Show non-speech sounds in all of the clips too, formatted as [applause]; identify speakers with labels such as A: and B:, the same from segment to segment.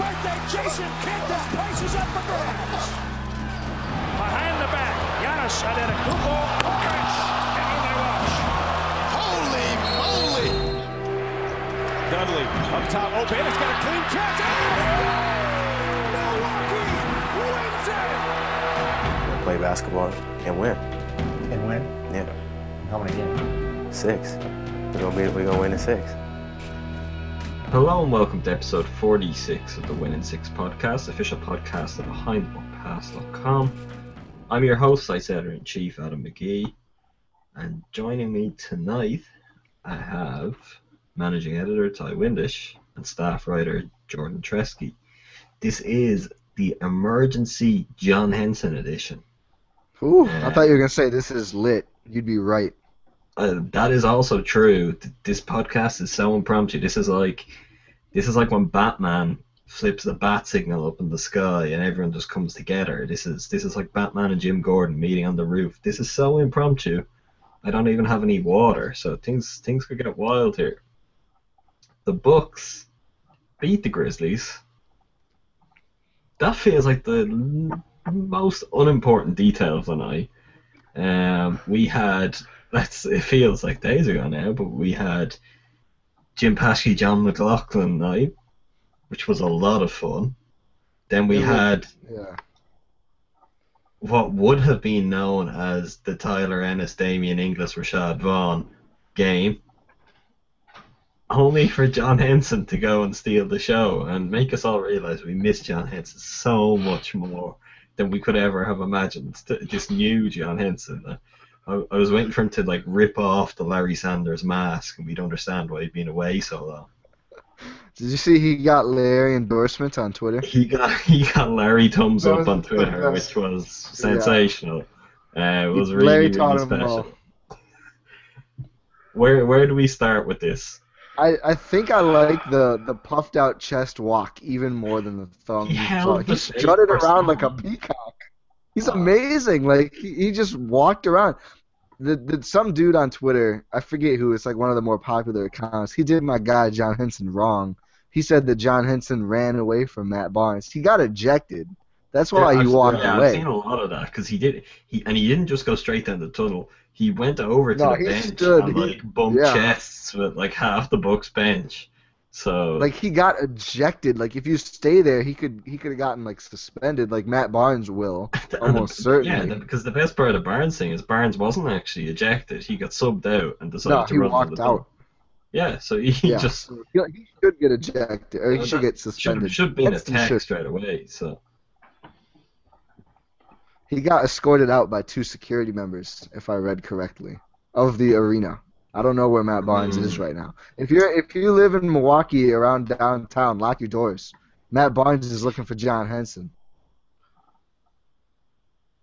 A: Happy birthday, Jason Kidd. This place is up for grabs. Behind the back. Giannis Antetokounmpo. Khris. And in they rush.
B: Holy moly!
A: Dudley up top open. It's got a clean catch. Oh! Milwaukee wins it.
C: play basketball and win.
D: And win?
C: Yeah,
D: How many games?
C: six. We're gonna be we're gonna win in six.
E: Hello and welcome to episode 46 of the Win in Six podcast, official podcast of BehindTheBuckPass.com. I'm your host, Site's Editor in Chief, Adam McGee, and joining me tonight, I have Managing Editor Ti Windisch and staff writer Jordan Treske. This is the emergency John Henson edition.
F: Ooh,
E: Yeah.
F: I thought you were gonna say this is lit. You'd be right.
E: Uh, that is also true. This podcast is so impromptu. This is like, this is like when Batman flips the bat signal up in the sky and everyone just comes together. This is this is like Batman and Jim Gordon meeting on the roof. This is so impromptu. I don't even have any water, so things things could get wild here. The Bucks beat the Grizzlies. That feels like the most unimportant detail of the night. Um, we had that's it feels like days ago now, but we had Jim Paschke, John McLaughlin night, which was a lot of fun. Then we
F: was-
E: had
F: Yeah.
E: what would have been known as the Tyler Ennis, Damien Inglis, Rashad Vaughn game, only for John Henson to go and steal the show and make us all realize we miss John Henson so much more than we could ever have imagined. Th- This new John Henson. I, I was waiting for him to like rip off the Larry Sanders mask, and we'd understand why he'd been away so long.
F: Did you see he got Larry endorsements on Twitter?
E: He got [laughs] he got Larry thumbs up on [laughs] Twitter, which was [laughs] sensational. Uh, it was really,
F: Larry
E: really special. Where where do we start with this?
F: I, I think I like the, the puffed out chest walk even more than the thumb.
E: He
F: he strutted around like a peacock. He's amazing. Like he, he just walked around. The, the some dude on Twitter, I forget who, it's like one of the more popular accounts. He did my guy John Henson wrong. He said that John Henson ran away from Matt Barnes. He got ejected. That's why
E: Yeah,
F: he walked
E: yeah, I've
F: away.
E: seen a lot of that because he did he and he didn't just go straight down the tunnel. He went over to
F: No,
E: the bench
F: stood,
E: and
F: he-
E: like bumped
F: yeah.
E: chests with like half the Bucks bench. So
F: Like he got ejected. Like if you stay there, he could he could have gotten like suspended, like Matt Barnes will. [laughs]
E: The-
F: almost
E: Yeah,
F: certainly.
E: the- because the best part of Barnes thing is Barnes wasn't actually ejected. He got subbed out and decided
F: No,
E: to
F: he
E: run
F: walked
E: the
F: out.
E: Yeah, so he [laughs]
F: Yeah,
E: just
F: he, he should get ejected, or he should get suspended.
E: should be an
F: That's the
E: attack straight away. So
F: He got escorted out by two security members, if I read correctly, of the arena. I don't know where Matt Barnes is
E: Hmm.
F: right now. If you're if you live in Milwaukee around downtown, lock your doors. Matt Barnes is looking for John Henson.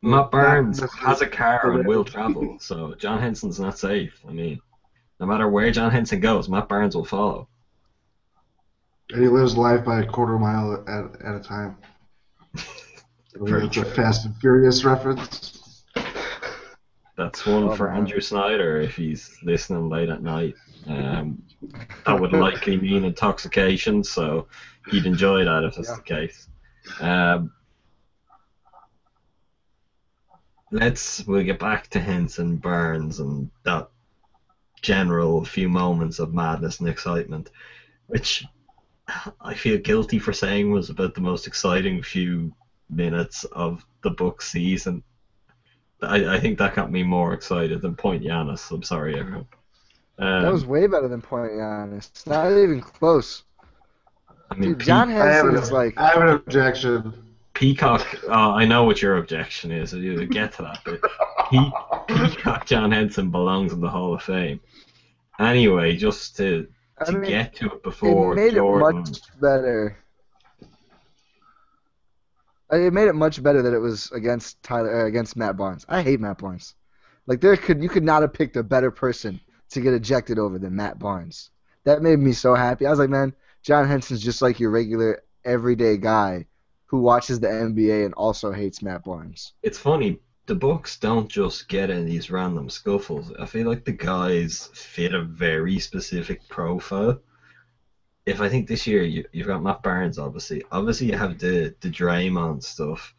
E: Matt Barnes has a car and will travel, so John Henson's not safe. I mean, no matter where John Henson goes, Matt Barnes will follow.
D: And he lives life by a quarter mile at, at a time. [laughs] I
E: Very
D: it's a
E: true.
D: Fast and Furious reference.
E: That's one
F: Oh,
E: for
F: man.
E: Andrew Snyder if he's listening late at night. Um, that would [laughs] likely mean intoxication, so he'd enjoy that if that's
F: Yeah.
E: the case. Um, let's we'll get back to Henson, Barnes, and that general few moments of madness and excitement, which I feel guilty for saying was about the most exciting few minutes of the book season. I, I think that got me more excited than Point Giannis. I'm sorry, everyone. Um,
F: That was way better than Point Giannis. Not even close.
E: I mean,
F: Dude, John
E: Pe-
F: Henson
D: an,
F: is like
D: I have an objection.
E: Peacock. Uh, I know what your objection is. You get to that, but he, Peacock John Henson belongs in the Hall of Fame. Anyway, just to
F: I
E: to
F: mean,
E: get to it before
F: it
E: before
F: made
E: Jordan.
F: it much better. It made it much better that it was against Tyler uh, against Matt Barnes. I hate Matt Barnes. Like there could you could not have picked a better person to get ejected over than Matt Barnes. That made me so happy. I was like, man, John Henson's just like your regular everyday guy who watches the NBA and also hates Matt Barnes.
E: It's funny. The Bucks don't just get in these random scuffles. I feel like the guys fit a very specific profile. If I think this year you, you've got Matt Barnes, obviously. Obviously, you have the the Draymond stuff.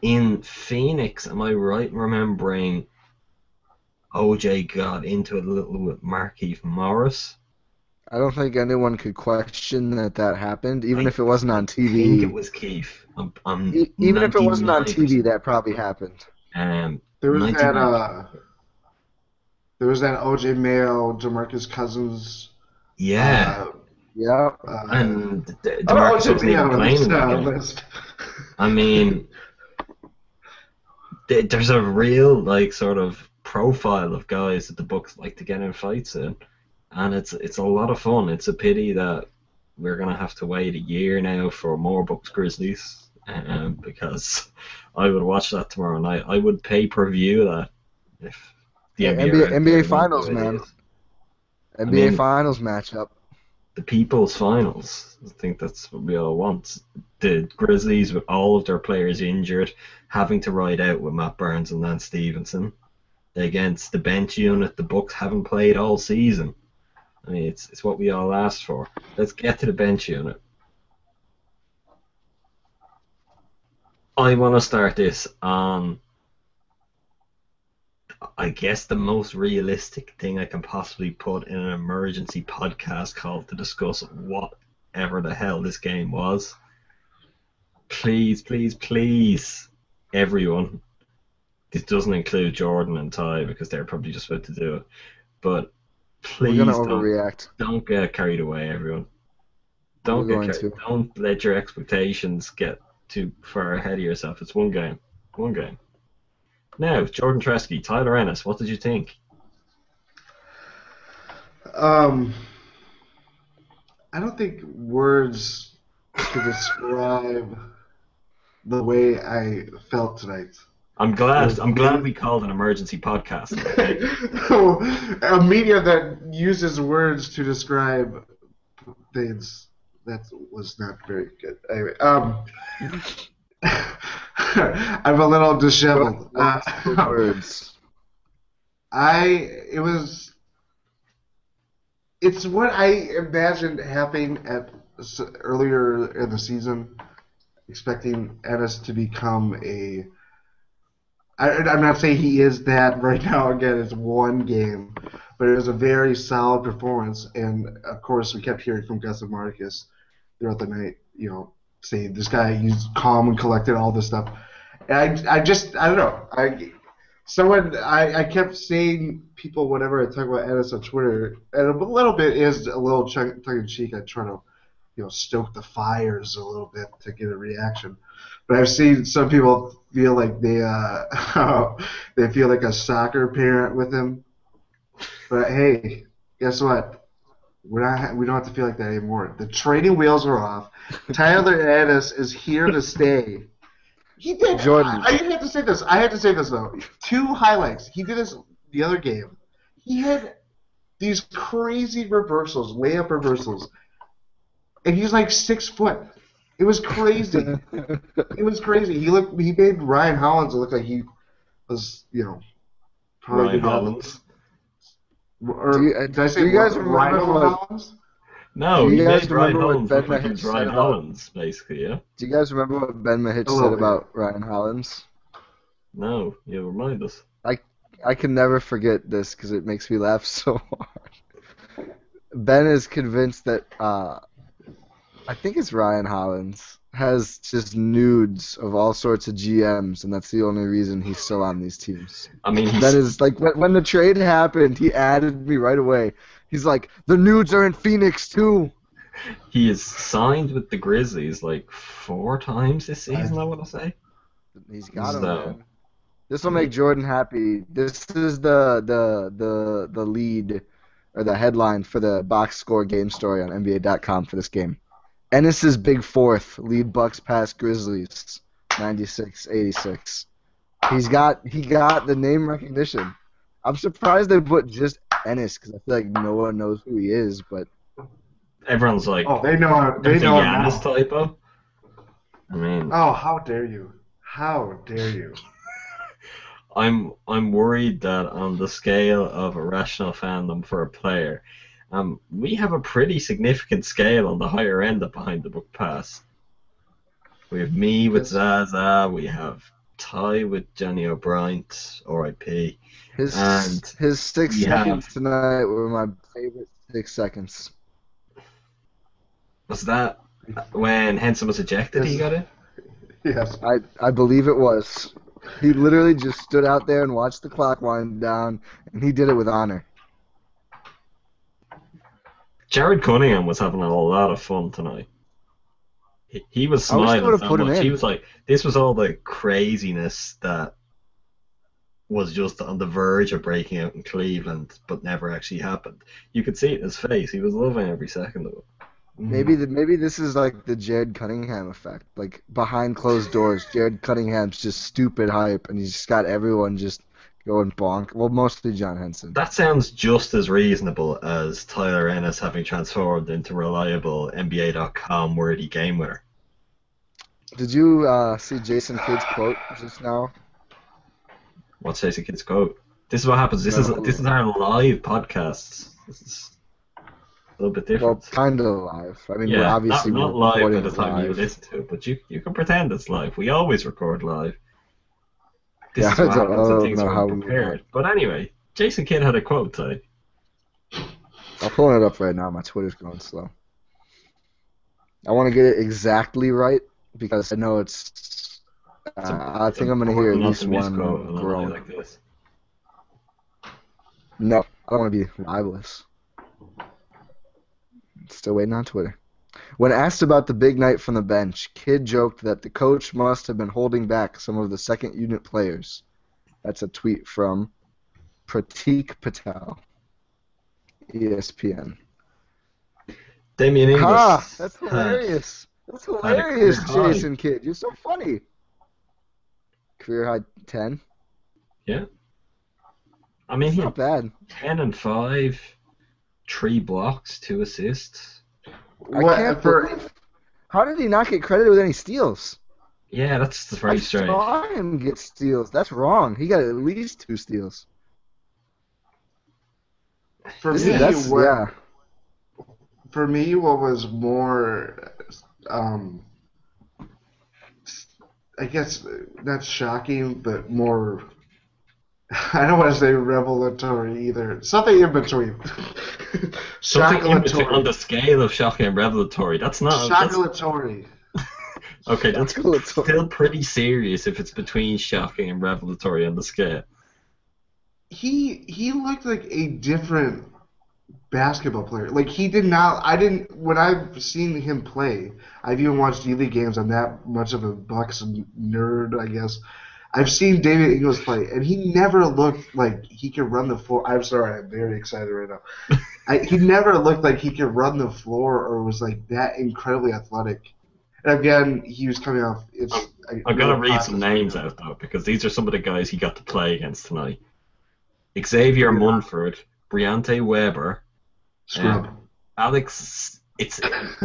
E: In Phoenix, am I right in remembering OJ got into it a little with Markieff Morris?
F: I don't think anyone could question that that happened, even
E: I
F: if it wasn't on TV.
E: I think it was Keith. I'm, I'm
F: E- even if it wasn't on TV, that probably happened.
E: Um,
D: There was that uh, there was that OJ Mayo, Demarcus Cousins.
E: Yeah,
D: Uh,
F: Yeah.
D: uh,
E: and D-
D: oh,
E: DeMarcus
D: OJ
E: wasn't even playing that. I mean, th- there's a real like sort of profile of guys that the Bucks like to get in fights in, and it's it's a lot of fun. It's a pity that we're gonna have to wait a year now for more Bucks Grizzlies, um, because I would watch that tomorrow night. I would pay per view that if the
F: Yeah,
E: NBA,
F: NBA Finals, man.
E: is.
F: NBA
E: mean-
F: Finals matchup.
E: the people's finals. I think that's what we all want. The Grizzlies, with all of their players injured, having to ride out with Matt Barnes and Lance Stevenson against the bench unit the Bucks haven't played all season. I mean, it's it's what we all asked for. Let's get to the bench unit. I want to start this on, I guess, the most realistic thing I can possibly put in an emergency podcast call to discuss whatever the hell this game was. Please, please, please, everyone. This doesn't include Jordan and Ty because they're probably just about to do it. But please don't,
F: overreact.
E: don't get carried away, everyone. Don't
F: We're
E: get carried, don't let your expectations get too far ahead of yourself. It's one game. One game. Now, Jordan Treske, Tyler Ennis, what did you think?
D: Um, I don't think words could describe the way I felt tonight.
E: I'm glad I'm glad we called an emergency podcast. Okay? [laughs]
D: a media that uses words to describe things that was not very good. Anyway, um, [laughs] [laughs] I'm a little disheveled. Uh,
F: Words. [laughs]
D: I it was it's what I imagined happening at earlier in the season, expecting Ennis to become a. I, I'm not saying he is that [laughs] right now. Again, it's one game, but it was a very solid performance, and of course we kept hearing from Gus and Marcus throughout the night. You know, saying this guy he's calm and collected, all this stuff. And I, I just I don't know. I someone I, I kept seeing people whenever I talk about Ennis on Twitter, and a little bit is a little tongue in cheek. I try to, you know, stoke the fires a little bit to get a reaction. But I've seen some people feel like they uh [laughs] they feel like a soccer parent with him. But hey, guess what? We're not. We don't have to feel like that anymore. The training wheels are off. Tyler Ennis is here to stay. He did.
F: Jordan.
D: I, I have to say this. I have to say this though. Two highlights. He did this the other game. He had these crazy reversals, layup reversals, and he's like six foot. It was crazy. it was crazy. He looked. He made Ryan Hollins look like he was, you know, probably
E: Ryan Hollins.
D: Or,
F: Do you- uh,
D: did I say
F: do you guys
D: Ryan
F: remember what-
D: Hollins?
E: No,
F: Do you
E: he
F: guys
E: made Ryan
F: remember what Ben
E: look like he
F: said
E: Ryan
F: about-
E: Hollins, basically, yeah?
F: Do you guys remember what Ben Mahich said
D: bit.
F: about Ryan Hollins?
E: No, you remind us.
F: I can never forget this because it makes me laugh [laughs] so hard. Ben is convinced that uh, I think it's Ryan Hollins has just nudes of all sorts of GMs, and that's the only reason he's still on these teams.
E: I mean, he's,
F: That is like when, when the trade happened, he added me right away. He's like, the nudes are in Phoenix too.
E: he is signed with the Grizzlies like four times this season, I want to say.
F: He's got him,
E: So-
F: man. This will make Jordan happy. This is the the the the lead or the headline for the box score game story on NBA.com for this game. Ennis's big fourth lead Bucks past Grizzlies, 96-86. He's got he got the name recognition. I'm surprised they put just Ennis because I feel like no one knows who he is. But
E: Everyone's like,
D: Oh, they know. They
E: "There's a
D: know it
E: Giannis typo." I mean,
D: Oh, how dare you? How dare you? [laughs]
E: I'm I'm worried that on the scale of irrational fandom for a player, um, we have a pretty significant scale on the higher end of Behind the Buck Pass. We have me with Zaza, we have Ty with Johnny O'Bryant, R.I.P.
F: his
E: And
F: his six seconds
E: have-
F: tonight were my favorite six seconds.
E: Was that when Henson was ejected? He got it.
D: Yes.
F: I I believe it was. He literally just stood out there and watched the clock wind down, and he did it with honor.
E: Jared Cunningham was having a lot of fun tonight. He, he was
F: I wish they
E: smiling so
F: put him
E: much. He was like, this was all the craziness that was just on the verge of breaking out in Cleveland, but never actually happened. You could see it in his face. He was loving every second of it.
F: Maybe the, maybe this is like the Jared Cunningham effect. Like behind closed doors, Jared Cunningham's just stupid hype, and he's just got everyone just going bonk. Well, mostly John Henson.
E: That sounds just as reasonable as Tyler Ennis having transformed into reliable NBA.com worthy game winner.
F: Did you uh, see Jason Kidd's quote just now?
E: What's Jason Kidd's quote? This is what happens. This is this is our live podcasts. This is a little bit
F: Well,
E: different.
F: kind of live. I mean, we're
E: yeah,
F: obviously
E: not, not live by the time you listen to it, but you you can pretend it's live. We always record live. This
F: Yeah,
E: is what
F: I don't- I don't
E: things
F: know how we-
E: prepared. But anyway, Jason Kidd had a quote today.
F: I'm pulling it up right now. My Twitter's going slow. I want to get it exactly right because I know it's. Uh, I think I'm gonna hear at least one
E: misquote an lie
F: groan.
E: like this.
F: No, I don't want to be libelous. Still waiting on Twitter. When asked about the big night from the bench, Kidd joked that the coach must have been holding back some of the second unit players. That's a tweet from Pratik Patel, ESPN.
E: Damien Inglis.
F: Ha! That's hilarious. That's hilarious. Jason Kidd. You're so funny. Career high 10. Yeah.
E: I mean,
F: It's not bad.
E: ten and five, three blocks, two assists.
F: I
D: What
F: can't
D: for?
F: believe. How did he not get credited with any steals?
E: Yeah, that's very
F: I
E: strange.
F: saw him get steals. That's wrong. He got at least two steals.
D: For
F: This
D: me,
F: is,
D: what,
F: yeah.
D: for me, what was more, um, I guess not shocking, but more. [laughs] I don't want to say revelatory either. Something in between. [laughs]
E: Something in between, on the scale of shocking and revelatory. That's not. That's,
D: Shockatory. [laughs]
E: okay, that's still pretty serious if it's between shocking and revelatory on the scale.
D: He he looked like a different basketball player. Like he did not. I didn't. When I've seen him play, I've even watched D League games. I'm that much of a Bucks nerd, I guess. I've seen David Inglis play, and he never looked like he could run the floor. I'm sorry, I'm very excited right now. I, he never looked like he could run the floor or was like that incredibly athletic. And again, he was coming off. It's. I,
E: I've got to read some names out though, because these are some of the guys he got to play against tonight. Xavier Munford, Briante Weber,
D: Scrub.
E: um, Alex. It's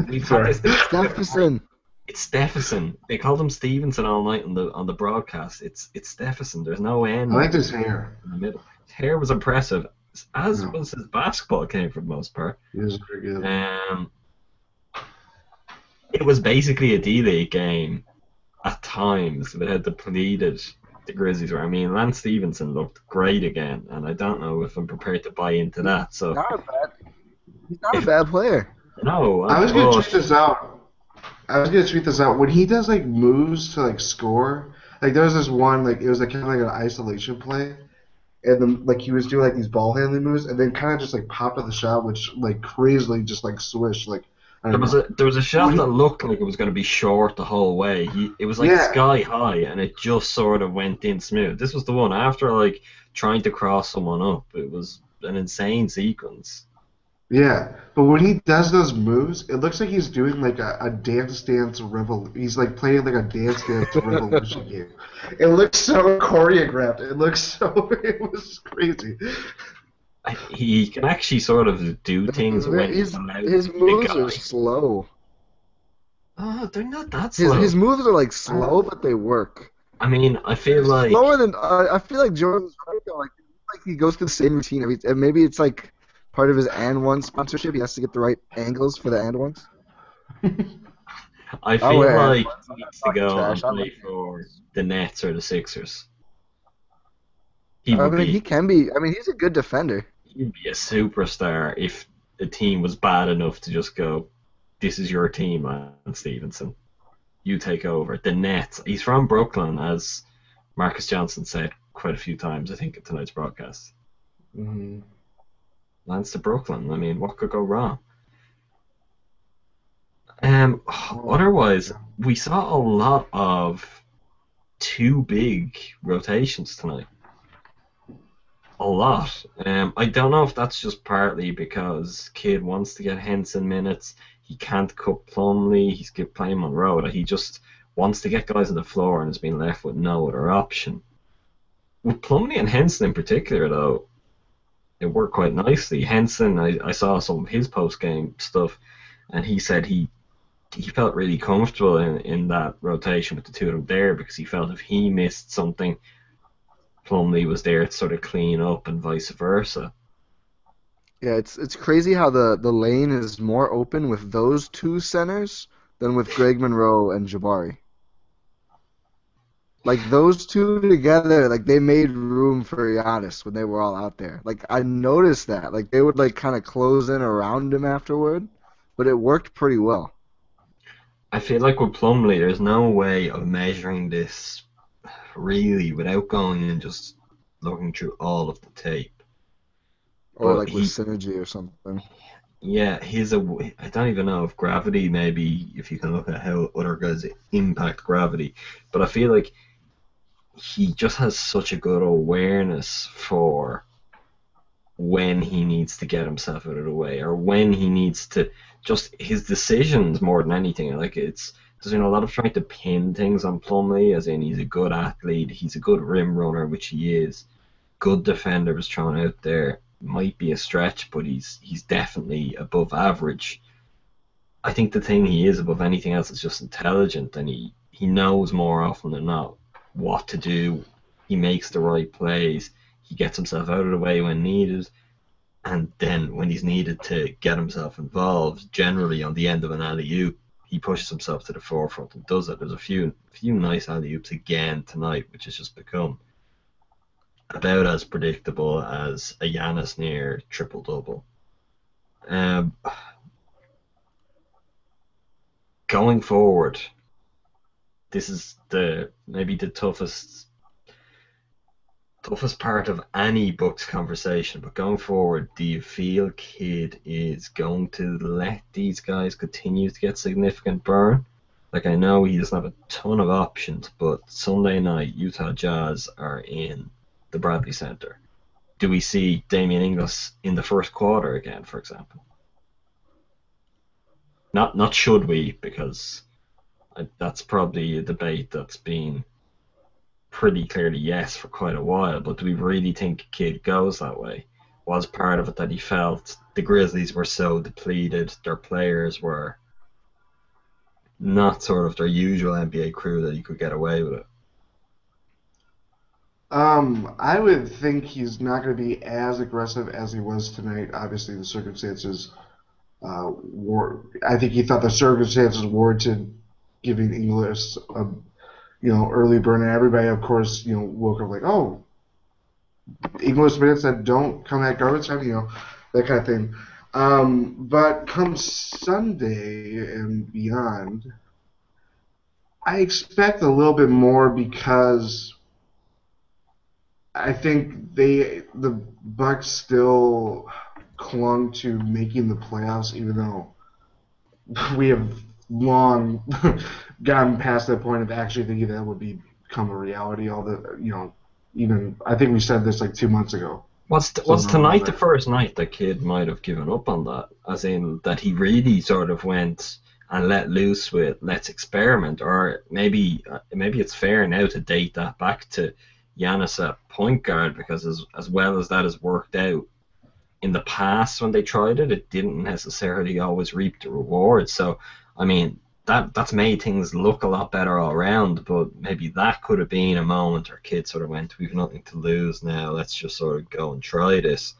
E: we've [laughs]
D: Sorry.
E: had this.
F: Stephenson.
E: It's Stephenson. They called him Stevenson all night on the on the broadcast. It's it's Stephenson. There's no end
D: I liked his hair.
E: in the middle. His hair was impressive, as
D: Yeah.
E: was his basketball game for the most part.
D: He was very good.
E: Um, it was basically a D League game at times, but it had depleted the Grizzlies were. I mean, Lance Stevenson looked great again, and I don't know if I'm prepared to buy into that. So
F: Not a bad. He's not a bad player.
E: no,
D: I was gonna
E: well,
D: tweet this out. I was gonna tweet this out when he does like moves to like score. Like there was this one like it was like kind of like an isolation play, and then like he was doing like these ball handling moves, and then kind of just like popped at the shot, which like crazily just like swish like.
E: There was a there was a shot
D: When-
E: that looked like it was going to be short the whole way. He it was like
D: Yeah.
E: sky high, and it just sort of went in smooth. This was the one after like trying to cross someone up. It was an insane sequence.
D: Yeah, but when he does those moves, it looks like he's doing like a, a dance dance revolution. He's like playing like a dance dance [laughs] revolution game. It looks so choreographed. It looks [laughs] so. It was crazy.
E: He can actually sort of do things when
F: his,
E: he's
F: his moves are slow.
E: Oh, they're not that
F: His
E: slow.
F: his moves are like slow, but they work.
E: I mean, I feel like
F: Slower than uh, I feel like Jordan's right though. Like, like he goes through the same routine every. And maybe it's like part of his and one sponsorship. He has to get the right angles for the and ones.
E: I
F: Oh,
E: feel
F: yeah.
E: like he needs to go
F: Trash.
E: and
F: I
E: play for the Nets or the Sixers. He
F: I mean,
E: be
F: he can be. I mean, he's a good defender.
E: he'd be a superstar if the team was bad enough to just go, "This is your team, man, Stevenson. You take over." The Nets. He's from Brooklyn, as Marques Johnson said quite a few times. I think at tonight's broadcast.
D: Mhm.
E: Lance to Brooklyn. I mean, what could go wrong? Um, otherwise, we saw a lot of two big rotations tonight. A lot. Um, I don't know if that's just partly because Kidd wants to get Henson minutes. He can't cut Plumlee. He's playing Monroe. He just wants to get guys on the floor and has been left with no other option. With Plumlee and Henson in particular, though, it worked quite nicely. Henson, I, I saw some of his post game stuff, and he said he he felt really comfortable in, in that rotation with the two of them there because he felt if he missed something, Plumlee was there to sort of clean up and vice versa.
F: Yeah, it's it's crazy how the the lane is more open with those two centers than with Greg Monroe and Jabari. Like those two together, like they made room for Giannis when they were all out there. Like I noticed that. Like they would like kind of close in around him afterward, but it worked pretty well.
E: I feel like with Plumlee, there's no way of measuring this really without going and just looking through all of the tape.
F: Or
E: But
F: like with
E: he-
F: synergy or something.
E: Yeah, he's a. I don't even know if gravity, maybe if you can look at how other guys impact gravity, but I feel like he just has such a good awareness for when he needs to get himself out of the way or when he needs to just his decisions more than anything. Like it's there's been a lot of trying to pin things on Plumlee, as in he's a good athlete, he's a good rim runner, which he is. Good defender was thrown out there. Might be a stretch, but he's he's definitely above average. I think the thing he is above anything else is just intelligent, and he he knows more often than not what to do. He makes the right plays. He gets himself out of the way when needed, and then when he's needed to get himself involved, generally on the end of an alley oop, he pushes himself to the forefront and does it. There's a few few nice alley oops again tonight, which has just become about as predictable as a Giannis near triple double. Um, going forward, this is the maybe the toughest toughest part of any Bucks conversation. But going forward, do you feel Kidd is going to let these guys continue to get significant burn? Like I know he doesn't have a ton of options, but Sunday night Utah Jazz are in the Bradley Center. Do we see Damien Inglis in the first quarter again, for example? Not not should we, because that's probably a debate that's been pretty clearly yes for quite a while. But do we really think Kidd goes that way? Was part of it that he felt the Grizzlies were so depleted, their players were not sort of their usual NBA crew that he could get away with it.
D: Um, I would think he's not going to be as aggressive as he was tonight. Obviously, the circumstances uh. I think he thought the circumstances warranted giving Inglis a you know early burn, everybody, of course, you know, woke up like, oh, Inglis minutes that don't come at garbage time, you know, that kind of thing. Um, but come Sunday and beyond, I expect a little bit more because I think they the Bucks still clung to making the playoffs, even though we have long [laughs] gotten past that point of actually thinking that would be, become a reality. All the you know, even I think we said this like two months ago
E: Was t- was tonight the first night that Kidd might have given up on that? As in that he really sort of went and let loose with let's experiment, or maybe uh, maybe it's fair now to date that back to Giannis at point guard because as as well as that has worked out in the past when they tried it, it didn't necessarily always reap the rewards. So I mean that that's made things look a lot better all around, but maybe that could have been a moment where kids sort of went, We've nothing to lose now, let's just sort of go and try this.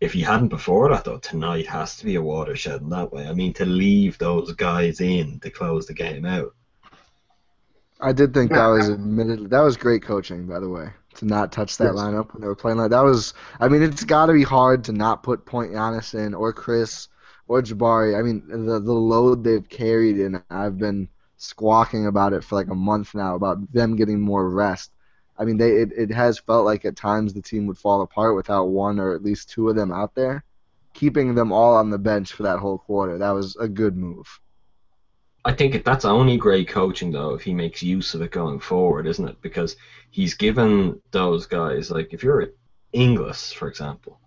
E: If he hadn't before that though, tonight has to be a watershed in that way. I mean to leave those guys in to close the game out.
F: I did think that was
D: I-
F: admitted. That was great coaching, by the way, to not touch that
D: Yes.
F: lineup when they were playing like that. Was I mean, it's got to be hard to not put Point Giannis in or Khris or Jabari. I mean, the the load they've carried, and I've been squawking about it for like a month now about them getting more rest. I mean, they it, it has felt like at times the team would fall apart without one or at least two of them out there. Keeping them all on the bench for that whole quarter, that was a good move.
E: I think that's only great coaching though if he makes use of it going forward, isn't it? Because he's given those guys like if you're Inglis, for example,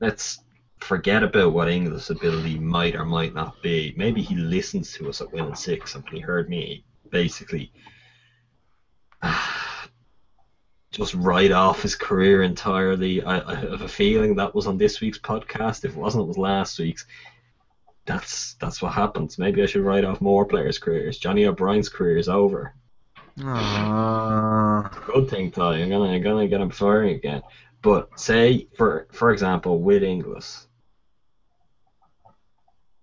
E: let's forget about what Inglis' ability might or might not be. Maybe he listens to us at Win and Six and he heard me basically [sighs] just write off his career entirely. I, I have a feeling that was on this week's podcast. If it wasn't, it was last week's that's that's what happens. Maybe I should write off more players' careers. Johnny O'Bryant's career is over.
F: Uh,
E: Good thing, Ty. I'm gonna I'm gonna get him firing again. But say for for example with Inglis,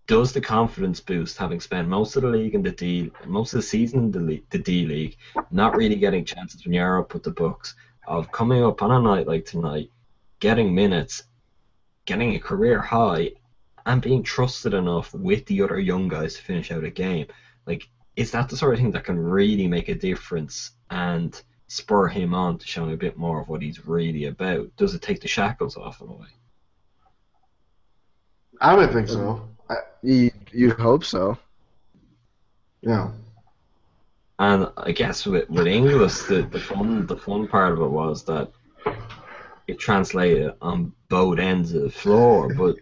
E: does the confidence boost having spent most of the league in the D most of the season in the, the D League, not really getting chances when you're up with the Bucks, of coming up on a night like tonight, getting minutes, getting a career high, and being trusted enough with the other young guys to finish out a game. Like, is that the sort of thing that can really make a difference and spur him on to show a bit more of what he's really about? Does it take the shackles off in a way?
D: I would think so. I,
F: you you hope so.
D: yeah.
E: And I guess with with Inglis, the, the fun the fun part of it was that it translated on both ends of the floor, but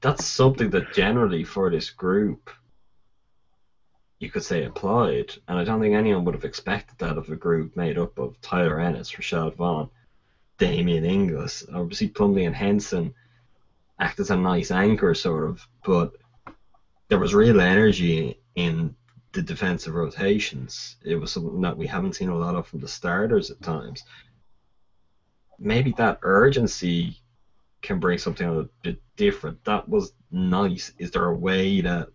E: that's something that generally for this group you could say applied, and I don't think anyone would have expected that of a group made up of Tyler Ennis, Rashad Vaughn, Damien Inglis, obviously Plumlee and Henson act as a nice anchor sort of, but there was real energy in the defensive rotations. It was something that we haven't seen a lot of from the starters at times. Maybe that urgency can bring something a bit different. That was nice. Is there a way that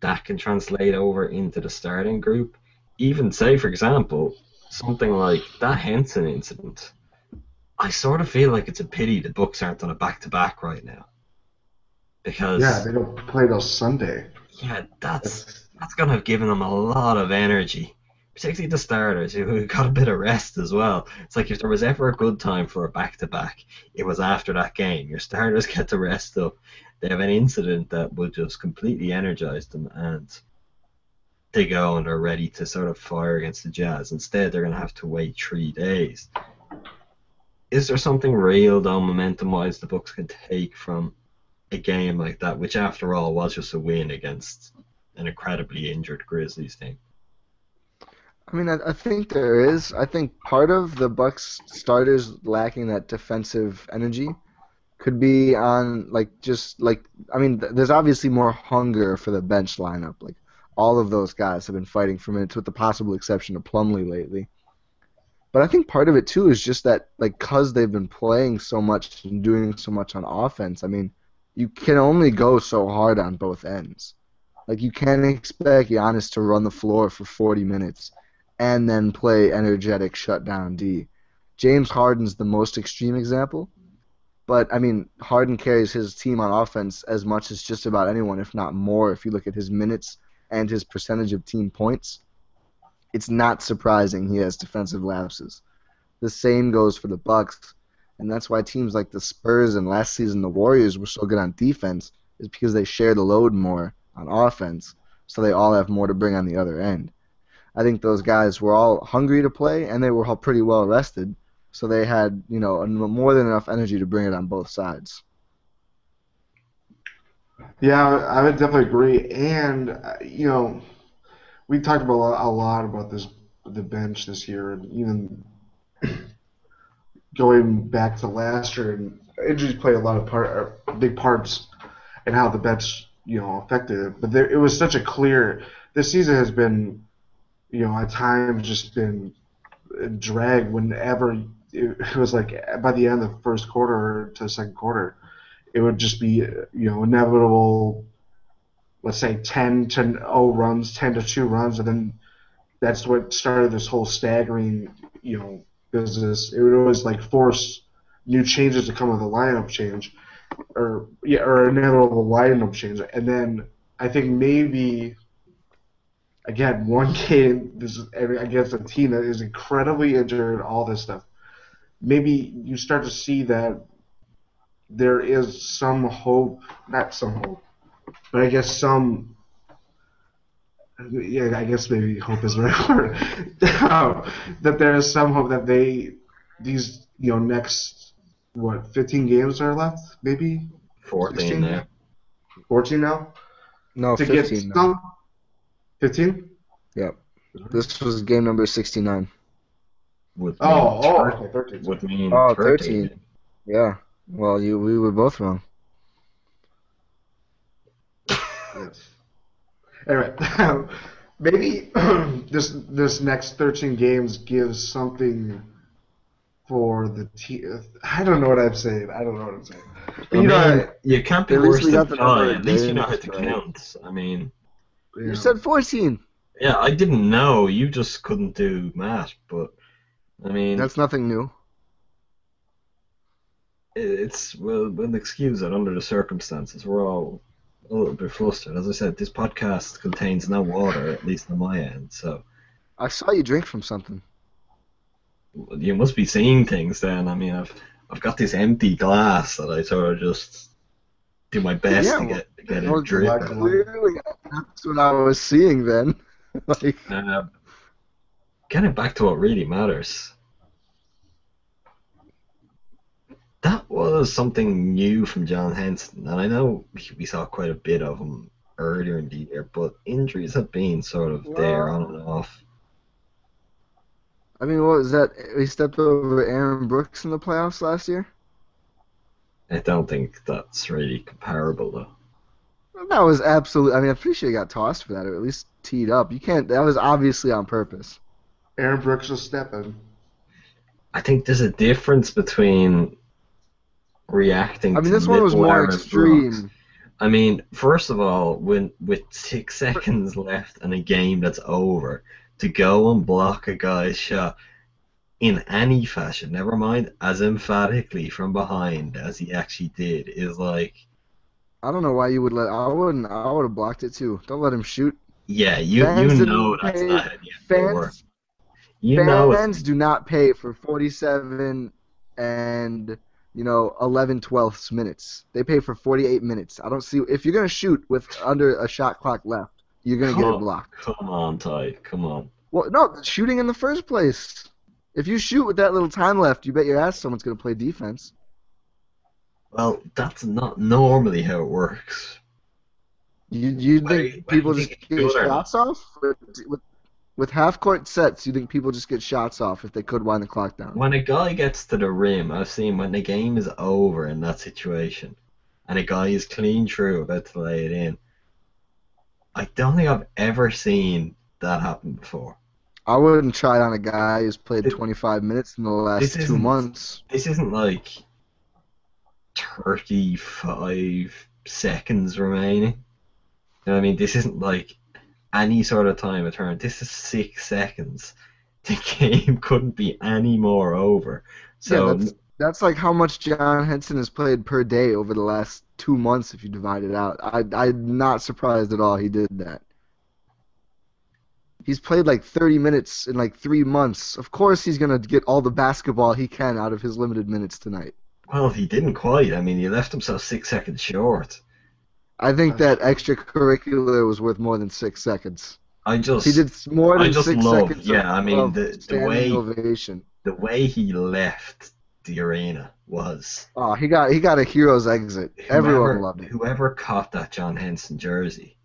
E: that can translate over into the starting group? Even say, for example, something like that Henson incident. I sort of feel like it's a pity the Bucks aren't on a back-to-back right now, because
D: Yeah, they don't play till Sunday.
E: yeah, that's that's gonna have given them a lot of energy, particularly the starters who, got a bit of rest as well. It's like if there was ever a good time for a back to back, it was after that game. Your starters [laughs] get to rest up. They have an incident that will just completely energize them and they go and are ready to sort of fire against the Jazz. Instead, they're gonna have to wait three days. Is there something real though, momentum wise, the Bucks can take from a game like that, which after all was just a win against an incredibly injured Grizzlies team.
F: I mean, I, I think there is. I think part of the Bucks starters lacking that defensive energy could be on like just like I mean, th- there's obviously more hunger for the bench lineup. Like all of those guys have been fighting for minutes, with the possible exception of Plumlee lately. But I think part of it too is just that like cause they've been playing so much and doing so much on offense. I mean, you can only go so hard on both ends. Like you can't expect Giannis to run the floor for 40 minutes and then play energetic shutdown D. James Harden's the most extreme example, but I mean Harden carries his team on offense as much as just about anyone, if not more. If you look at his minutes and his percentage of team points, it's not surprising he has defensive lapses. The same goes for the Bucks, and that's why teams like the Spurs and last season the Warriors were so good on defense is because they share the load more on offense, so they all have more to bring on the other end. I think those guys were all hungry to play and they were all pretty well rested, so they had you know more than enough energy to bring it on both sides.
D: Yeah, I would definitely agree. And uh, you know, we talked about a lot- about this the bench this year, and even [clears throat] going back to last year, and injuries play a lot of part, uh, big parts in how the bench you know affected it. But there, it was such a clear. This season has been, you know, at times just been drag. Whenever it, was like by the end of the first quarter to the second quarter it would just be you know inevitable let's say 10 to 0 runs 10 to 2 runs and then that's what started this whole staggering you know business. It would always like force new changes to come with a lineup change or yeah or inevitable lineup change. And then i think maybe again one game this is against a team that is incredibly injured all this stuff maybe you start to see that there is some hope, not some hope, but I guess some. Yeah, I guess maybe hope is the right [laughs] word. Um, that there is some hope that they, these you know next what 15 games are left, maybe
E: 14
D: 16?
E: there.
D: 14 now
F: No,
D: to
F: 15.
D: get
F: now.
D: some. 15.
F: Yep. This was game number 69.
E: Would
D: Oh,
E: mean
D: oh,
E: thir-
D: okay, 13.
E: Would mean
F: Oh,
E: 13.
F: 13. Yeah. Well, you we were both wrong.
D: Yes. Anyway, [laughs] maybe [clears throat] this this next 13 games gives something for the team. I don't know what I'm saying. I don't know what I'm saying. But,
E: I
D: you
E: mean,
D: know,
E: you can't be
F: At least
E: worse than
F: got
E: five. At least you know how to
F: right.
E: count. I mean,
D: you
F: You
D: know.
F: said 14.
E: yeah, I didn't know. You just couldn't do math, but I mean,
F: That's nothing new.
E: it's well, we'll excuse it under the circumstances. We're all a little bit flustered. As I said, this podcast contains no water, at least on my end. So
F: I saw you drink from something.
E: you must be seeing things then. I mean, I've I've got this empty glass that I sort of just do my best
F: Yeah,
E: to get get
F: well,
E: a drip.
D: like-
F: Clearly, that's what I was seeing then. [laughs] like,
E: Uh, getting back to what really matters. That was something new from John Henson, and I know we- we saw quite a bit of him earlier in the year, but injuries have been sort of there on and off.
F: I mean, what was that? He stepped over Aaron Brooks in the playoffs last year.
E: I don't think that's really comparable though.
F: That was absolutely. I mean, I'm pretty sure he got tossed for that, or at least teed up. You can't. That was obviously on purpose.
D: Aaron Brooks was stepping.
E: I think there's a difference between reacting.
F: I mean,
E: to
F: this one was more extreme.
E: I mean, first of all, when with six [laughs] seconds left in a game that's over, to go and block a guy's shot in any fashion, never mind as emphatically from behind as he actually did, is like,
F: I don't know why you would let. I wouldn't. I would have blocked it too. Don't let him shoot.
E: yeah, you
F: Fans
E: you know that's
F: pay-
E: not how the NBA works.
F: Fans,
E: You know it's
F: fans do not pay for 47 and you know 11 twelfths minutes. They pay for 48 minutes. I don't see if you're gonna shoot with under a shot clock left, you're gonna get
E: Come
F: it
E: on.
F: blocked.
E: come on, Ty, come on.
F: Well, no, shooting in the first place. If you shoot with that little time left, you bet your ass someone's gonna play defense.
E: Well, that's not normally how it works.
F: You you think people just get shots off with, with with half court sets? You think people just get shots off if they could wind the clock down?
E: When a guy gets to the rim, I've seen when the game is over in that situation, and a guy is clean through about to lay it in. I don't think I've ever seen that happen before.
F: I wouldn't try it on a guy who's played
E: It-
F: 25 minutes in the last two months.
E: This isn't like 35 seconds remaining. You know what I mean? This isn't like any sort of time of turn. This is six seconds. [laughs] The game couldn't be any more over. So
F: yeah, that's, that's like how much John Henson has played per day over the last two months if you divide it out. I, I'm not surprised at all he did that. He's played like 30 minutes in like three months. Of course he's going to get all the basketball he can out of his limited minutes tonight.
E: well, he didn't quite. I mean, he left himself six seconds short.
F: I think that extracurricular was worth more than six seconds.
E: I just
F: He did more
E: I
F: than
E: just
F: six
E: love-
F: seconds.
E: yeah, I mean,
F: of
E: the- the way-
F: ovation.
E: the way he left the arena was
F: Oh, he got he got a hero's exit. Everyone
E: whoever-
F: loved it.
E: Whoever caught that John Henson jersey,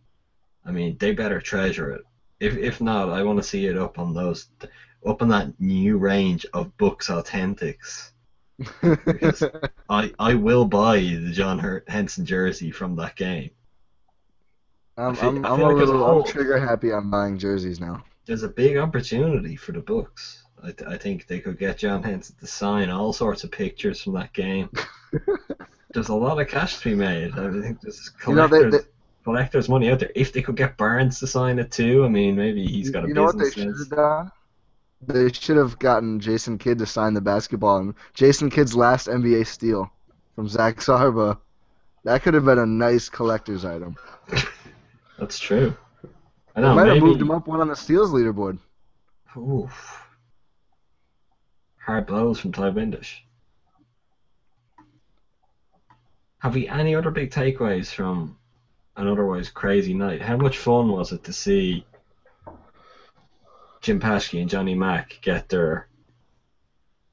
E: I mean, they better treasure it. If if not, I want to see it up on those, up on that new range of Bucks authentics. [laughs] I I will buy the John Henson jersey from that game.
F: I'm
E: feel-
F: I'm, I'm a
E: like a
F: little
E: whole-
F: I'm trigger happy on buying jerseys now.
E: There's a big opportunity for the Bucks. I, th- I think they could get John Henson to sign all sorts of pictures from that game. [laughs] there's a lot of cash to be made. I think there's
F: You know,
E: collectors,
F: they- they-
E: collectors money out there. If they could get Barnes to sign it too, I mean, maybe he's got a
F: you know what they
E: business
F: should have done? They should have gotten Jason Kidd to sign the basketball. And Jason Kidd's last NBA steal from Zach Sarba. That could have been a nice collector's item. [laughs]
E: That's true. I
F: They might
E: maybe,
F: have moved him up one on the steals leaderboard.
E: Oof. Hard blows from Ti Windisch. Have we any other big takeaways from an otherwise crazy night? How much fun was it to see Jim Paschke and Jonny Mac get their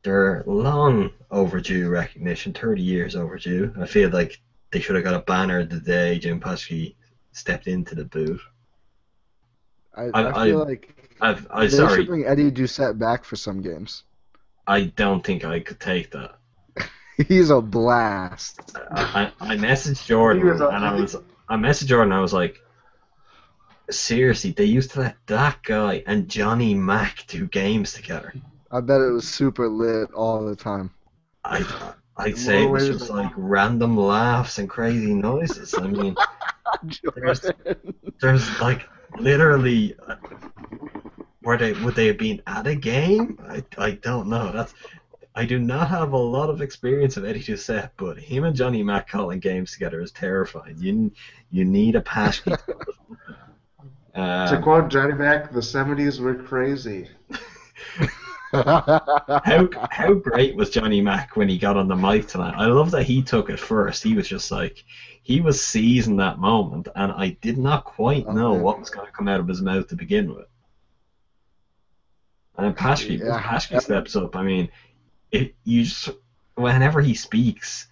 E: their long overdue recognition, 30 years overdue. I feel like they should have got a banner the day Jim Paschke stepped into the booth.
F: I,
E: I-
F: I, feel
E: I-
F: like
E: I've, I
F: they
E: sorry,
F: should bring Eddie Doucette back for some games.
E: I don't think I could take that. [laughs]
F: He's a blast.
E: I, I I messaged Jordan
D: He was a-
E: and I was I messaged Jordan. I was like, seriously, they used to let that guy and Jonny Mac do games together.
F: I bet it was super lit all the time.
E: I I'd say it was just like random laughs and crazy noises. I mean, [laughs] There's- there's like literally. Were they would they have been at a game? I, I don't know. That's I do not have a lot of experience of Eddie Doucette, but him and Jonny Mac calling games together is terrifying. You you need a passion. [laughs]
D: To
E: um,
D: quote Jonny Mac, the 70s were crazy.
E: how how great was Jonny Mac when he got on the mic tonight? I love that he took it first. He was just like he was seizing that moment, and I did not quite know what was going to come out of his mouth to begin with. And then Paschke,
F: Yeah.
E: Steps up. I mean, it you just whenever he speaks,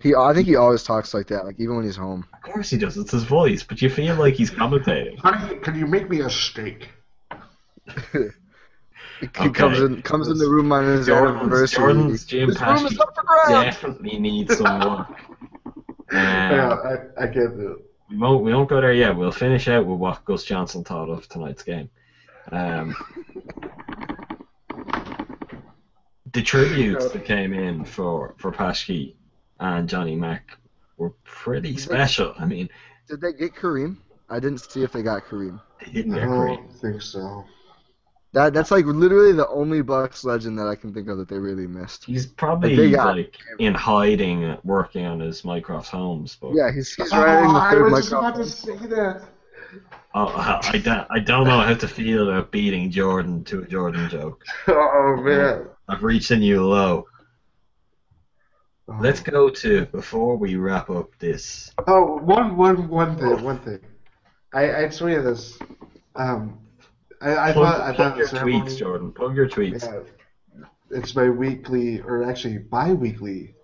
F: he, I think he always talks like that, like even when he's home.
E: of course he does. It's his voice, but you feel like he's commentating.
D: Honey, can you make me a steak? [laughs]
F: He
E: Okay.
F: comes in, comes in the room on his
E: Jordan's,
F: anniversary.
E: Jordan's Jim
F: this room is up for grabs.
E: definitely needs some work. [laughs]
D: Yeah, I, I can't do it.
E: We won't we won't go there yet. We'll finish out with what Gus Johnson thought of tonight's game. Um, [laughs] the tributes that came in for for Paschke and Jonny Mac were pretty special. I mean,
F: Did they get Kareem? I didn't see if they got Kareem.
E: they didn't
D: I
E: get great.
D: don't think so.
F: That that's like literally the only Bucks legend that I can think of that they really missed.
E: He's probably
F: they got-
E: like in hiding, working on his Mycroft Holmes book.
F: Yeah, he's he's
D: Oh,
F: writing the
D: I
F: third
D: was just
F: Microsoft.
D: about to say that.
E: Oh, I don't, I don't know how to feel about beating Jordan to a Jordan joke. [laughs]
D: Oh, man.
E: I've reached a new low.
D: Oh.
E: Let's go to before we wrap up this.
D: Oh, one, one, one thing, one thing. I, I tweeted this. Um, I, I
E: plug
D: thought, I
E: plug
D: thought
E: your
D: ceremony.
E: tweets, Jordan. Plug your tweets.
D: Yeah, it's my weekly, or actually bi-weekly.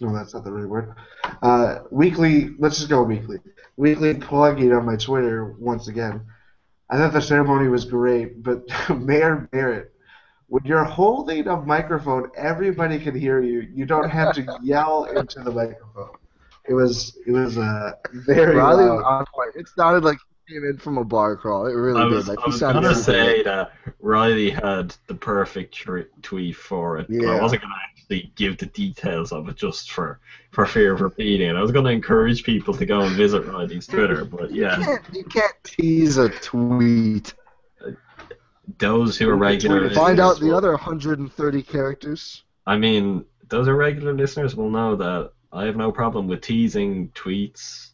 D: No, that's not the right word. Uh, weekly. Let's just go weekly. Weekly plugging on my Twitter once again. I thought the ceremony was great, but [laughs] Mayor Barrett, when you're holding a microphone, everybody can hear you. You don't have to [laughs] yell into the microphone. It was it was uh, very
F: Riley
D: loud.
F: was on point. It sounded like he came in from a bar crawl. It really
E: I was,
F: did. Like
E: I
F: he
E: was gonna
F: super
E: say
F: good.
E: that Riley had the perfect tr- tweet for it, but I wasn't gonna actually give the details of it just for for fear of repeating it. I was gonna encourage people to go and visit Riley's Twitter, but
F: You
E: yeah,
F: can't, you can't tease a tweet.
E: Those who are regular
F: Find out the
E: will-
F: other 130 characters.
E: I mean, those are regular listeners will know that I have no problem with teasing tweets,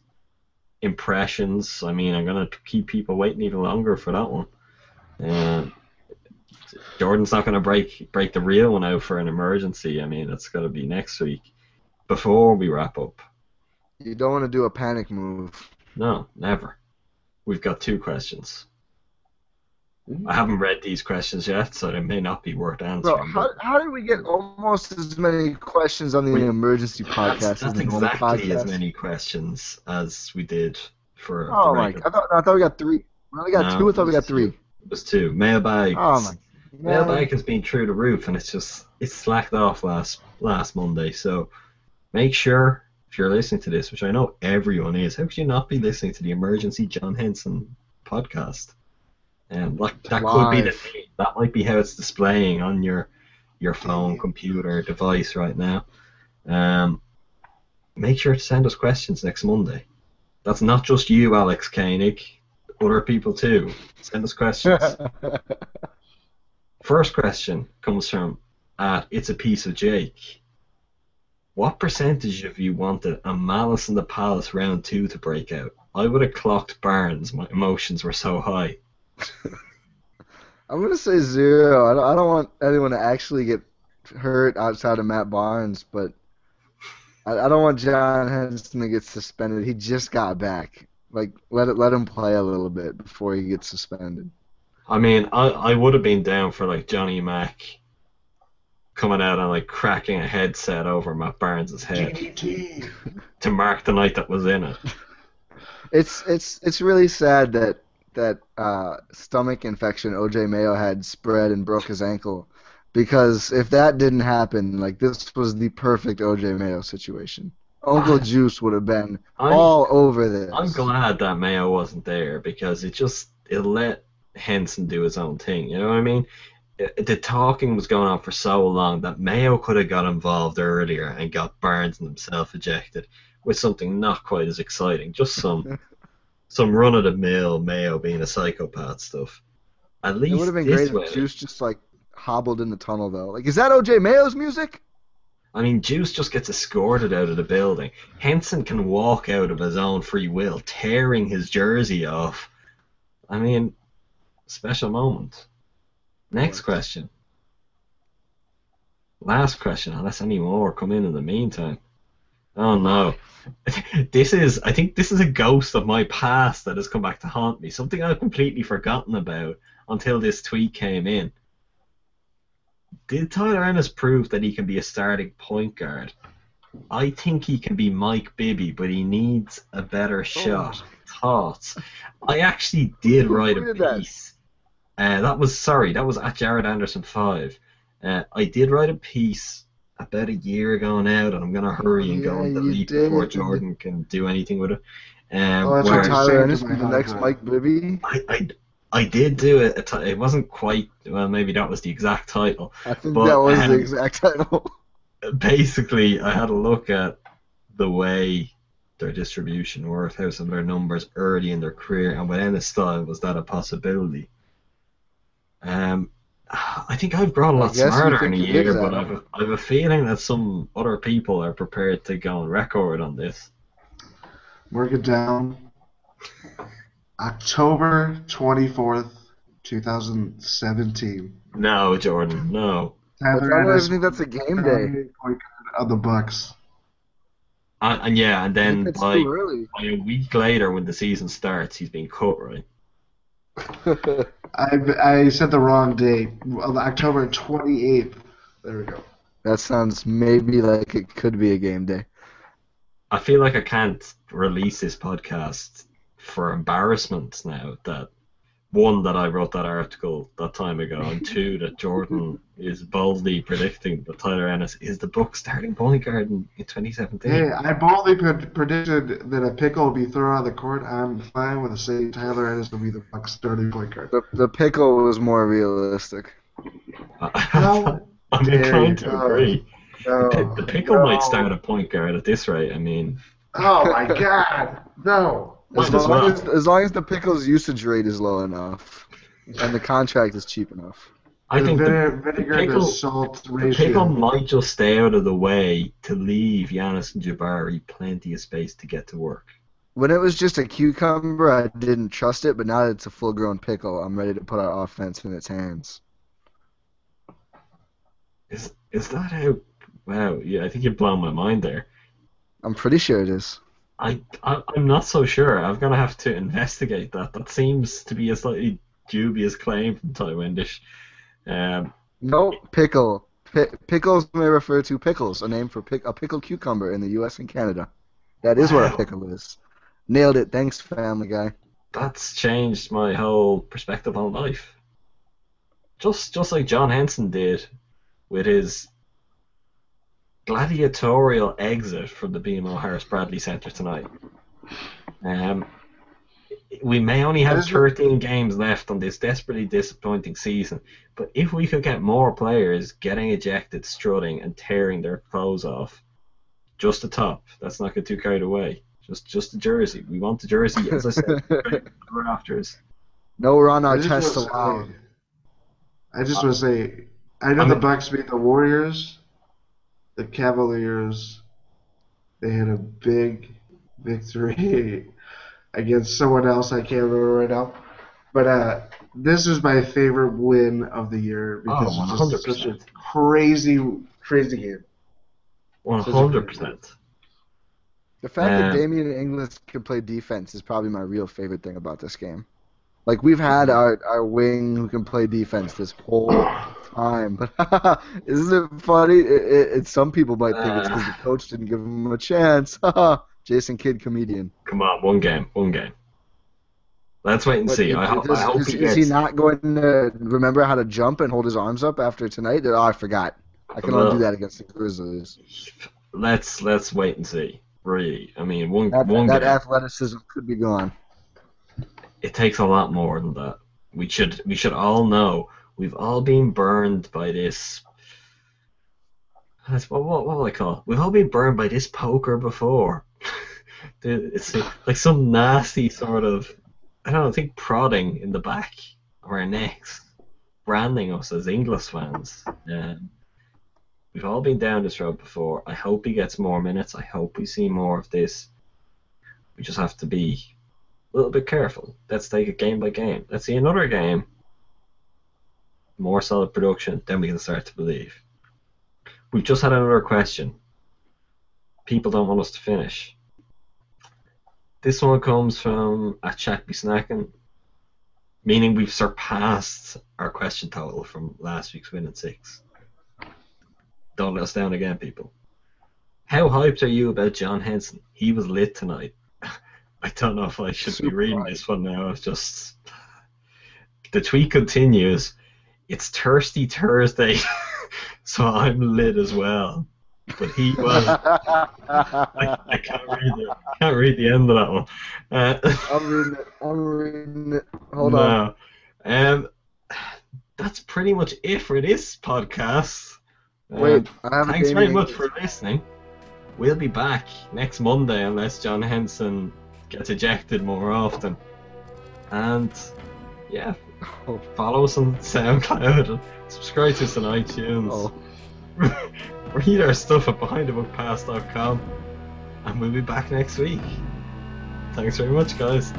E: impressions. I mean, I'm gonna keep people waiting even longer for that one. And Jordan's not gonna break break the real one out for an emergency. I mean, it's gonna be next week before we wrap up.
F: You don't want to do a panic move.
E: No, never. We've got two questions. I haven't read these questions yet, so they may not be worth answering.
F: Bro, how, how did we get almost as many questions on the
E: We-
F: emergency podcast
E: that's
F: as
E: that's exactly as many questions as we did for
F: Oh
E: the
F: my! I thought I thought we got three. We only got
E: No,
F: two. I thought we got three.
E: It was two. Mailbag.
F: Oh my!
E: Mailbag has been through the roof, and it's just it's slacked off last last Monday. So make sure if you're listening to this, which I know everyone is, how could you not be listening to the Emergency John Henson podcast? And like that could be the thing. That might be how it's displaying on your your phone, computer, device right now. Um, make sure to send us questions next Monday. That's not just you, Alex Koenig. Other people too. Send us questions. [laughs] First question comes from at It's a Piece of Jake. What percentage of you wanted a Malice in the Palace round two to break out? I would have clocked Barnes. My emotions were so high. [laughs]
F: I'm gonna say zero. I don't, I don't want anyone to actually get hurt outside of Matt Barnes, but I, I don't want John Henson to get suspended. He just got back. Like let it let him play a little bit before he gets suspended.
E: I mean, I, I would have been down for like Jonny Mac coming out and like cracking a headset over Matt Barnes' head to mark the night that was in it.
F: It's it's it's really sad that that uh, stomach infection OJ Mayo had spread and broke his ankle, because if that didn't happen, like this was the perfect OJ Mayo situation. Uncle [laughs] Juice would have been
E: I'm-
F: all over this.
E: I'm glad that Mayo wasn't there because it just it let Henson do his own thing. You know what I mean? It- the talking was going on for so long that Mayo could have got involved earlier and got Barnes and himself ejected with something not quite as exciting, just some [laughs] some run of the mill Mayo being a psychopath stuff. At least It
F: would have been great
E: way,
F: if Juice just like hobbled in the tunnel though. Like, is that OJ Mayo's music?
E: I mean, Juice just gets escorted out of the building. Henson can walk out of his own free will, tearing his jersey off. I mean, special moment. Next question. Last question, unless any more come in in the meantime. Oh no. [laughs] this is, I think this is a ghost of my past that has come back to haunt me. Something I've completely forgotten about until this tweet came in. Did Tyler Ennis prove that he can be a starting point guard? I think he can be Mike Bibby, but he needs a better shot. Thoughts? I actually did write a
F: tweeted that?
E: piece. Uh, that was sorry, that was at Jared Anderson five. Uh, I did write a piece about a year ago now that I'm gonna hurry and go
F: Yeah,
E: and
F: you
E: delete before Jordan can do anything with it. Um,
D: Oh, that's
E: where-
F: Tyler
D: saved
F: Ennis
D: my
F: be the next. Mike Bibby?
E: I, I, I did do it. It wasn't quite. Well, maybe that was the exact title.
F: I think
E: But,
F: that was
E: um,
F: the exact title.
E: basically, I had a look at the way their distribution worked, how some of their numbers early in their career, and with Ennis style, was that a possibility? Um, I think I've grown a lot smarter in a year,
F: is
E: but. I've a, I've a feeling that some other people are prepared to go on record on this.
D: Work it down. October 24th, 2017.
E: No, Jordan, no.
F: I don't even think that's a game day.
D: starting of the Bucks.
E: And, and yeah, and then
F: think
E: by, by a week later, when the season starts, he's been cut, right? [laughs]
D: I I said the wrong date. October 28th. There we go.
F: that sounds maybe like it could be a game day.
E: I feel like I can't release this podcast for embarrassment now that one that I wrote that article that time ago, and two [laughs] that Jordan is boldly predicting that Tyler Ennis is the Bucks starting point guard in, in 2017.
D: Hey, I boldly pred- predicted that a pickle will be thrown on the court. I'm fine with the saying Tyler Ennis will be the Bucks starting point guard.
F: The, the pickle was more realistic.
D: Uh, How [laughs]
E: I'm
D: dare
E: inclined to agree.
D: No,
E: The, the pickle
D: no.
E: might start at point guard at this rate. I mean,
D: Oh my God! No.
F: As
E: Might as
F: long
E: well.
F: as, as long as the pickle's usage rate is low enough and the contract is cheap enough.
E: I
D: The
E: think the,
D: vinegar, vinegar
E: pickle-
D: to salt
E: the
D: ratio.
E: pickle might just stay out of the way to leave Giannis and Jabari plenty of space to get to work.
F: When it was just a cucumber, I didn't trust it, but now that it's a full grown pickle, I'm ready to put our offense in its hands.
E: Is is that how? Wow, yeah, I think you've blown my mind there.
F: I'm pretty sure it is.
E: I, I I'm not so sure. I'm gonna have to investigate that. That seems to be a slightly dubious claim from Ti Windisch. Um,
F: No, pickle. Pi- pickles may refer to pickles, a name for pick- a pickled cucumber in the U.S. and Canada. That is what a pickle is. Nailed it. Thanks, Family Guy.
E: that's changed my whole perspective on life. Just just like John Henson did with his gladiatorial exit from the BMO Harris Bradley Centre tonight. Um, we may only have 13 games left on this desperately disappointing season, but if we could get more players getting ejected, strutting, and tearing their clothes off, just the top. Let's not get too carried away. Just just the jersey. We want the jersey, as I said, [laughs] the rafters.
F: no Ron
D: I just
F: Artest
D: wanna
F: allowed.
D: say- I just want to say, I know
E: I'm-
D: the Bucks beat the Warriors, the Cavaliers. They had a big victory [laughs] against someone else I can't remember right now. But uh, this is my favorite win of the year because
E: Oh,
D: it's just such a crazy, crazy game.
E: One hundred percent.
F: The fact that Damien Inglis can play defense is probably my real favorite thing about this game. Like we've had our, our wing who can play defense this whole time, but [laughs] isn't it funny? It, it, it, some people might think it's because the ah. coach didn't give him a chance. [laughs] Jason Kidd, comedian.
E: Come on, one game, one game. Let's wait and
F: What,
E: see.
F: is-
E: I,
F: is,
E: I hope
F: is-
E: he
F: is he not going to remember how to jump and hold his arms up after tonight? Oh, I forgot. I can only do that against the Grizzlies.
E: Let's let's wait and see. Really, I mean, one
F: That,
E: one
F: that athleticism could be gone.
E: It takes a lot more than that. We should we should all know. We've all been burned by this. What what what will I call? It? We've all been burned by this poker before. [laughs] It's like some nasty sort of I don't know, I think prodding in the back of our necks, branding us as Inglis fans. Um, we've all been down this road before. I hope he gets more minutes. I hope we see more of this. We just have to be little bit careful. Let's take it game by game. Let's see another game. More solid production, then we can start to believe. We've just had another question. People don't want us to finish. This one comes from a chat be snacking, meaning we've surpassed our question total from last week's Win In 6. Don't let us down again, people. How hyped are you about John Henson? He was lit tonight. [laughs] I don't know if I should be reading this one now. It's just the tweet continues. It's Thirsty Thursday, [laughs] so I'm lit as well. But he was. I, I can't read it. Can't read the end of that one. Uh, [laughs]
F: I'm reading it. I'm reading it. Hold on.
E: no. Um, that's pretty much it for this podcast. Um,
F: Wait, I
E: thanks very much for listening. We'll be back next Monday unless John Henson gets ejected more often. And yeah,
F: Oh. [laughs]
E: follow us on SoundCloud. And subscribe to us on iTunes.
F: Oh. [laughs]
E: Read our stuff at BehindTheBuckPass.com. And we'll be back next week. Thanks very much, guys.